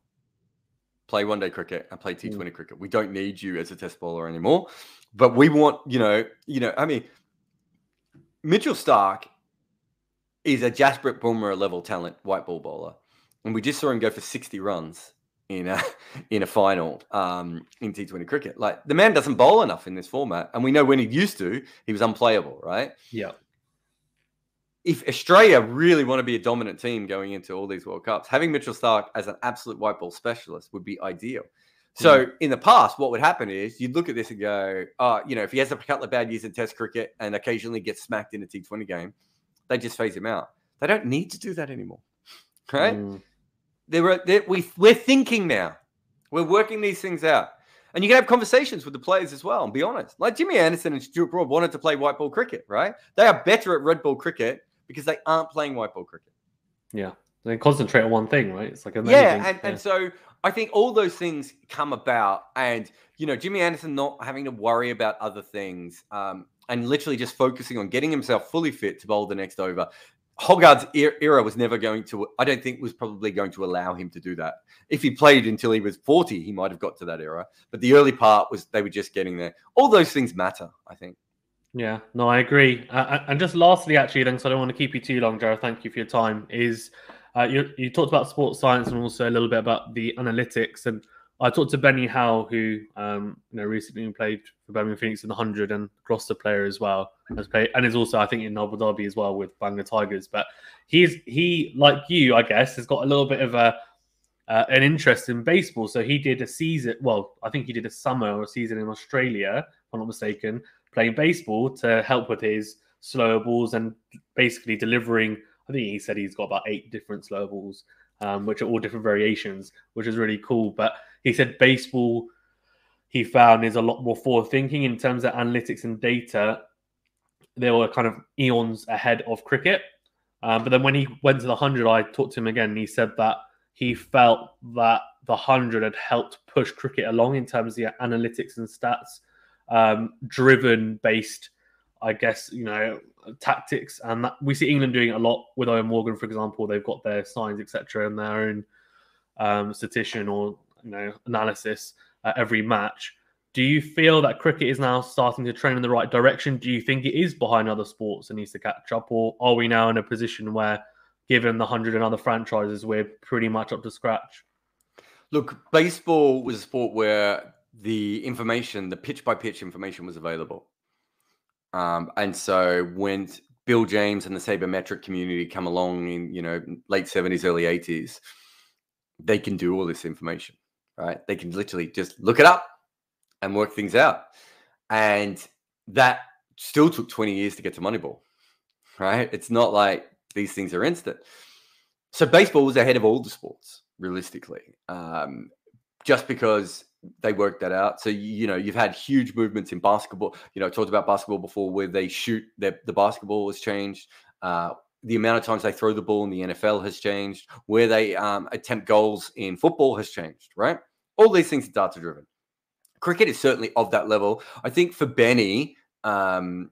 S2: play one day cricket, and play T20 mm. cricket. We don't need you as a test bowler anymore. But we want, you know, you know, I mean, Mitchell Starc is a Jasprit Bumrah level talent white ball bowler. And we just saw him go for 60 runs in a in a final um, in T20 cricket. Like the man doesn't bowl enough in this format, and we know when he used to, he was unplayable, right?
S1: Yeah.
S2: If Australia really want to be a dominant team going into all these World Cups, having Mitchell Starc as an absolute white ball specialist would be ideal. So mm. in the past, what would happen is you'd look at this and go, oh, you know, if he has a couple of bad years in Test cricket and occasionally gets smacked in a T20 game, they just phase him out. They don't need to do that anymore, right? Mm. They're, they're, we, we're thinking now. We're working these things out. And you can have conversations with the players as well and be honest. Like Jimmy Anderson and Stuart Broad wanted to play white ball cricket, right? They are better at red ball cricket because they aren't playing white ball cricket.
S1: Yeah. They concentrate on one thing, right? It's like
S2: amazing. Yeah, and, yeah. and so I think all those things come about, and you know, Jimmy Anderson not having to worry about other things, um, and literally just focusing on getting himself fully fit to bowl the next over. Hoggard's era was never going to, I don't think, was probably going to allow him to do that. If he played until he was 40, he might have got to that era. But the early part was they were just getting there. All those things matter, I think.
S1: Yeah, no, I agree. Uh, and just lastly, actually, then, so I don't want to keep you too long, Jarrod, thank you for your time, is uh, you, you talked about sports science and also a little bit about the analytics. And I talked to Benny Howell, who um, you know recently played for Birmingham Phoenix in the hundred and Gloucester player as well, has played and is also I think in Abu Dhabi as well with Bangla Tigers. But he's he like you, I guess, has got a little bit of a uh, an interest in baseball. So he did a season. Well, I think he did a summer or a season in Australia, if I'm not mistaken, playing baseball to help with his slower balls and basically delivering I think he said he's got about eight different slow balls, um, which are all different variations, which is really cool. But he said baseball he found is a lot more forward thinking in terms of analytics and data. They were kind of eons ahead of cricket. Um, but then when he went to the 100, I talked to him again and he said that he felt that the 100 had helped push cricket along in terms of the analytics and stats um, driven based, I guess, you know, tactics, and that, we see England doing a lot with Eoin Morgan, for example. They've got their signs, etc., and their own um, statistician or you know analysis at every match. Do you feel that cricket is now starting to trend in the right direction? Do you think it is behind other sports and needs to catch up, or are we now in a position where, given the hundred and other franchises, we're pretty much up to scratch?
S2: Look, baseball was a sport where the information, the pitch by pitch information, was available. Um, and so when Bill James and the sabermetric community come along in, you know, late 70s, early 80s, they can do all this information, right? They can literally just look it up and work things out. And that still took 20 years to get to Moneyball, right? It's not like these things are instant. So baseball was ahead of all the sports, realistically, um, just because they worked that out. So you know you've had huge movements in basketball. You know, talked about basketball before, where they shoot the the basketball has changed. Uh, the amount of times they throw the ball in the NFL has changed. Where they um, attempt goals in football has changed. Right, all these things are data driven. Cricket is certainly of that level. I think for Benny, um,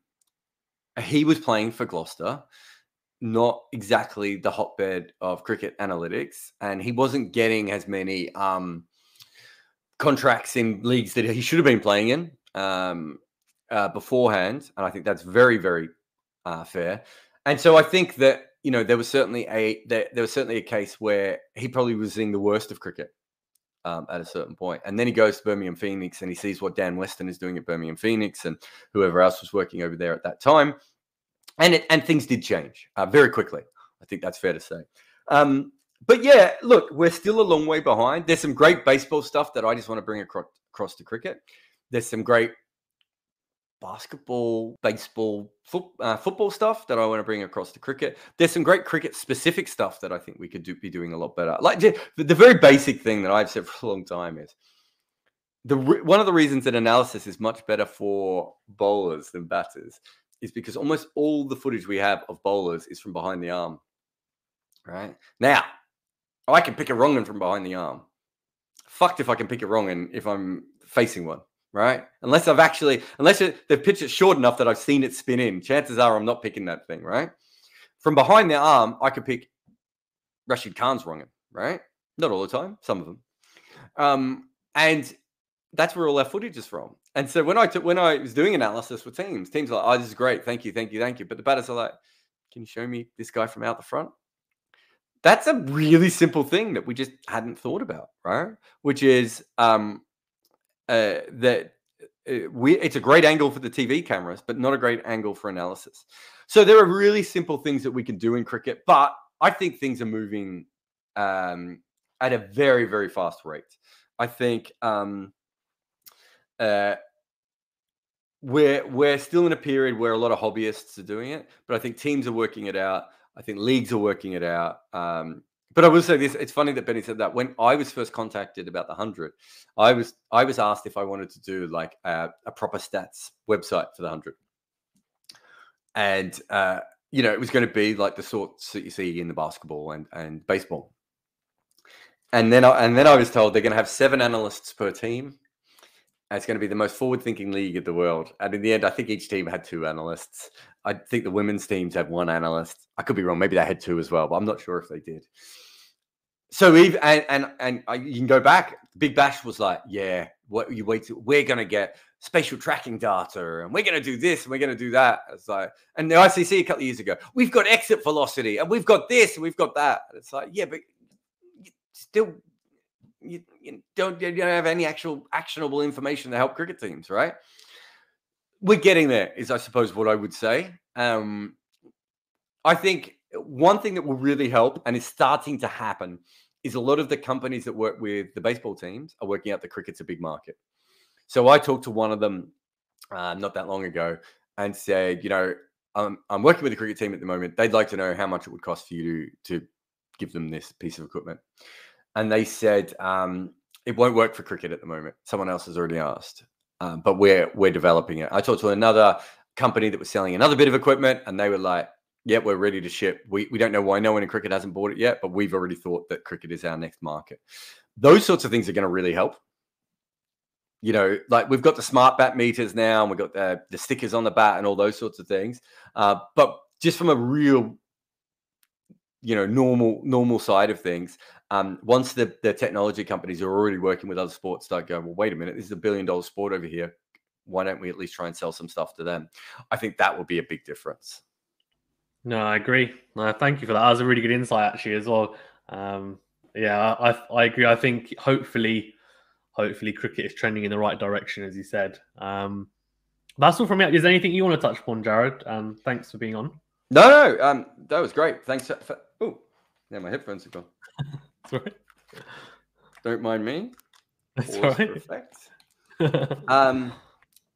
S2: he was playing for Gloucester not exactly the hotbed of cricket analytics, and he wasn't getting as many um, contracts in leagues that he should have been playing in um, uh, beforehand, and I think that's very, very uh, fair. And so I think that you know there was certainly a there, there was certainly a case where he probably was seeing the worst of cricket um, at a certain point, and then he goes to Birmingham Phoenix and he sees what Dan Weston is doing at Birmingham Phoenix and whoever else was working over there at that time, and it, and things did change uh, very quickly. I think that's fair to say. Um, but yeah, look, we're still a long way behind. There's some great baseball stuff that I just want to bring across, across to cricket. There's some great basketball, baseball, foot, uh, football stuff that I want to bring across to cricket. There's some great cricket specific stuff that I think we could do, be doing a lot better. Like the, the very basic thing that I've said for a long time is the one of the reasons that analysis is much better for bowlers than batters is because almost all the footage we have of bowlers is from behind the arm. Right now, I can pick a wrong one from behind the arm. fucked if I can pick it wrong and if I'm facing one, right? Unless I've actually, unless it, they've pitched it short enough that I've seen it spin in, chances are I'm not picking that thing, right? From behind the arm, I could pick Rashid Khan's wrong, right? Not all the time, some of them. Um, and that's where all our footage is from. And so when I took when I was doing analysis with teams, teams are like, oh, this is great, thank you, thank you, thank you. But the batters are like, can you show me this guy from out the front? That's a really simple thing that we just hadn't thought about, right? Which is um, uh, that uh, we it's a great angle for the TV cameras, but not a great angle for analysis. So there are really simple things that we can do in cricket, but I think things are moving um, at a very very fast rate. I think um, uh, we're we're still in a period where a lot of hobbyists are doing it, but I think teams are working it out. I think leagues are working it out. Um, but I will say this: it's funny that Benny said that. When I was first contacted about the hundred, I was I was asked if I wanted to do like a, a proper stats website for the hundred, and uh, you know it was going to be like the sorts that you see in the basketball and and baseball. And then I, and then I was told they're going to have seven analysts per team. It's going to be the most forward-thinking league in the world. And in the end, I think each team had two analysts. I think the women's teams had one analyst. I could be wrong. Maybe they had two as well, but I'm not sure if they did. So even and and, and I, you can go back. Big Bash was like, yeah, what you wait? To, we're going to get spatial tracking data, and we're going to do this, and we're going to do that. It's like, and the ICC a couple of years ago, we've got exit velocity, and we've got this, and we've got that. It's like, yeah, but still you, you, don't you don't have any actual actionable information to help cricket teams, right? We're getting there, is I suppose what I would say. Um, I think one thing that will really help, and is starting to happen, is a lot of the companies that work with the baseball teams are working out the cricket's a big market. So I talked to one of them uh, not that long ago and said, you know, I'm, I'm working with the cricket team at the moment. They'd like to know how much it would cost for you to, to give them this piece of equipment and they said um, it won't work for cricket at the moment. Someone else has already asked, um, but we're we're developing it. I talked to another company that was selling another bit of equipment, and they were like, "Yeah, we're ready to ship. We we don't know why no one in cricket hasn't bought it yet, but we've already thought that cricket is our next market." Those sorts of things are going to really help. You know, like we've got the smart bat meters now, and we've got the, the stickers on the bat and all those sorts of things. Uh, but just from a real you know normal normal side of things um, once the, the technology companies are already working with other sports start going, well, wait a minute, this is a billion dollar sport over here. Why don't we at least try and sell some stuff to them? I think that would be a big difference.
S1: No, I agree. No, thank you for that. That was a really good insight, actually, as well. Um, yeah, I, I agree. I think hopefully, hopefully, cricket is trending in the right direction, as you said. Um, that's all from me. Is there anything you want to touch upon, Jarrod Um, thanks for being on.
S2: No, no, um, that was great. Thanks for. Yeah, my headphones are gone. Sorry. Don't mind me.
S1: That's all right.
S2: um,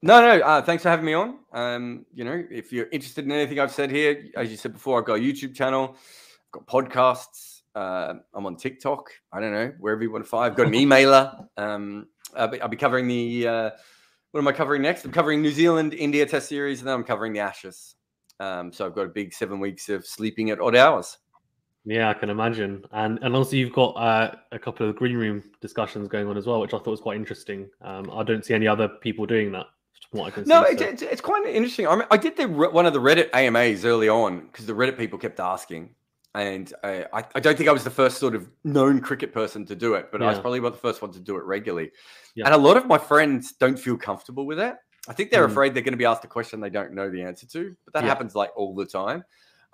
S2: no, no. Uh, thanks for having me on. Um, you know, if you're interested in anything I've said here, as you said before, I've got a YouTube channel, I've got podcasts. Uh, I'm on TikTok. I don't know wherever you want to find. I've got an emailer. Um, I'll be, I'll be covering the. Uh, what am I covering next? I'm covering New Zealand India Test Series, and then I'm covering the Ashes. Um, so I've got a big seven weeks of sleeping at odd hours.
S1: Yeah, I can imagine, and and also you've got uh, a couple of green room discussions going on as well, which I thought was quite interesting. Um, I don't see any other people doing that.
S2: what I can no, see, it's, so. it's, it's quite interesting. I, mean, I did the one of the Reddit AMAs early on because the Reddit people kept asking, and I, I, I don't think I was the first sort of known cricket person to do it, but yeah. I was probably about the first one to do it regularly. Yeah. And a lot of my friends don't feel comfortable with it. I think they're mm. afraid they're going to be asked a question they don't know the answer to, but that yeah. happens like all the time.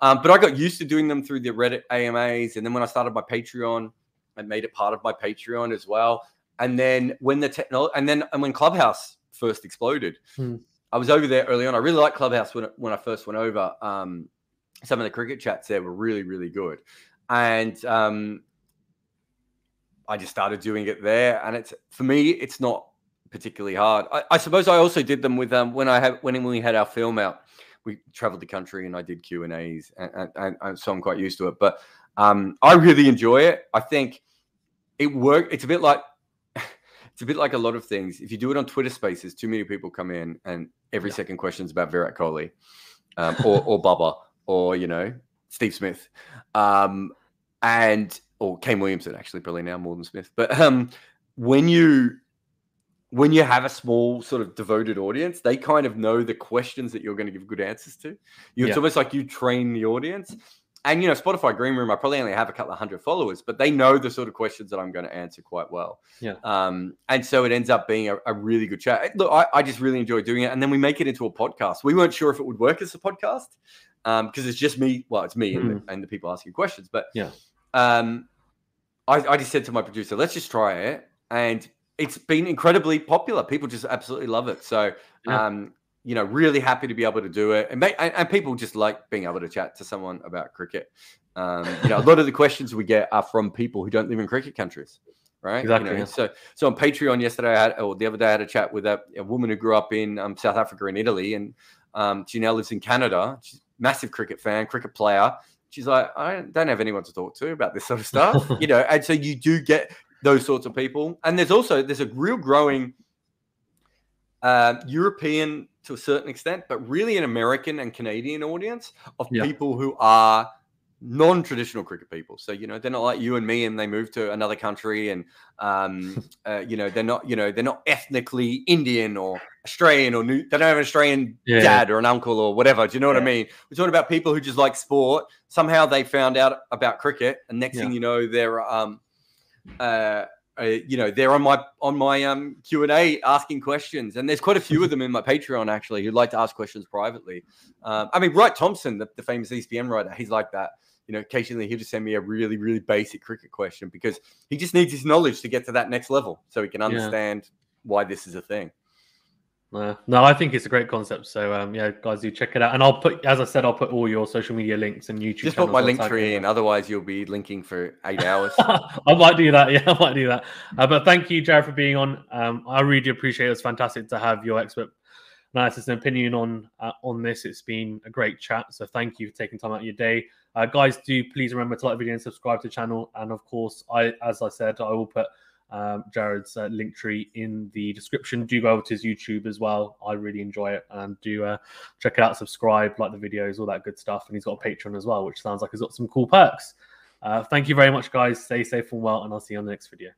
S2: Um, but I got used to doing them through the Reddit AMAs. And then when I started my Patreon, I made it part of my Patreon as well. And then when the technology, and then and when Clubhouse first exploded, hmm. I was over there early on. I really liked Clubhouse when, when I first went over. Um, some of the cricket chats there were really, really good. And um, I just started doing it there. And it's for me, it's not particularly hard. I, I suppose I also did them with um, when I had when we had our film out we traveled the country and I did Q and A's, and, and, so I'm quite used to it. But um, I really enjoy it. I think it worked. It's a bit like it's a bit like a lot of things. If you do it on Twitter Spaces, too many people come in, and every yeah. second question is about Virat Kohli, um, or or Babar, or you know Steve Smith, um, and or Kane Williamson actually probably now more than Smith, but um, when you when you have a small sort of devoted audience, they kind of know the questions that you're going to give good answers to. You, It's almost like you train the audience. And you know, Spotify Green Room, I probably only have a couple of hundred followers, but they know the sort of questions that I'm going to answer quite well.
S1: Yeah.
S2: Um, and so it ends up being a, a really good chat. Look, I, I, just really enjoy doing it, and then we make it into a podcast. We weren't sure if it would work as a podcast because um, it's just me. Well, it's me mm. and, the, hmm. and, the, people asking questions. But
S1: yeah,
S2: um, I, I just said to my producer, let's just try it, and it's been incredibly popular. People just absolutely love it. So, yeah. um, you know, really happy to be able to do it, and, make, and, and people just like being able to chat to someone about cricket. Um, you know, a lot of the questions we get are from people who don't live in cricket countries, right?
S1: Exactly.
S2: You know, so, so on Patreon yesterday, I had, or the other day, I had a chat with a, a woman who grew up in um, South Africa and Italy, and um, she now lives in Canada. She's massive cricket fan, cricket player. She's like, I don't have anyone to talk to about this sort of stuff, you know. And so you do get those sorts of people. And there's also there's a real growing uh, European to a certain extent, but really an American and Canadian audience of yeah. people who are non-traditional cricket people. So you know they're not like you and me, and they move to another country, and um, uh, you know they're not you know they're not ethnically Indian or Australian or new. They don't have an Australian yeah. dad or an uncle or whatever. Do you know yeah. what I mean? We're talking about people who just like sport. Somehow they found out about cricket, and next thing you know, they're um, uh, uh, you know they're on my on my um Q and A asking questions, and there's quite a few of them in my Patreon actually who'd like to ask questions privately. Um, I mean, Wright Thompson, the, the famous ESPN writer, he's like that. You know, occasionally he'll just send me a really really basic cricket question because he just needs his knowledge to get to that next level, so he can understand yeah. why this is a thing.
S1: Uh, no, I think it's a great concept. So um, yeah, guys, do check it out. And I'll put, as I said, I'll put all your social media links and YouTube.
S2: Just put my Linktree in, otherwise you'll be linking for eight hours.
S1: I might do that. Yeah, I might do that. Uh, but thank you, Jarrod, for being on. Um, I really appreciate it. It's fantastic to have your expert analysis and opinion on uh, on this. It's been a great chat. So thank you for taking time out of your day. Uh, guys, do please remember to like the video and subscribe to the channel. And of course, I, as I said, I will put um, Jarrod's uh, Linktree in the description. Do go over to his YouTube as well. I really enjoy it and do uh, check it out, subscribe, like the videos, all that good stuff. And he's got a Patreon as well, which sounds like he's got some cool perks. Uh, thank you very much, guys. Stay safe and well, and I'll see you on the next video.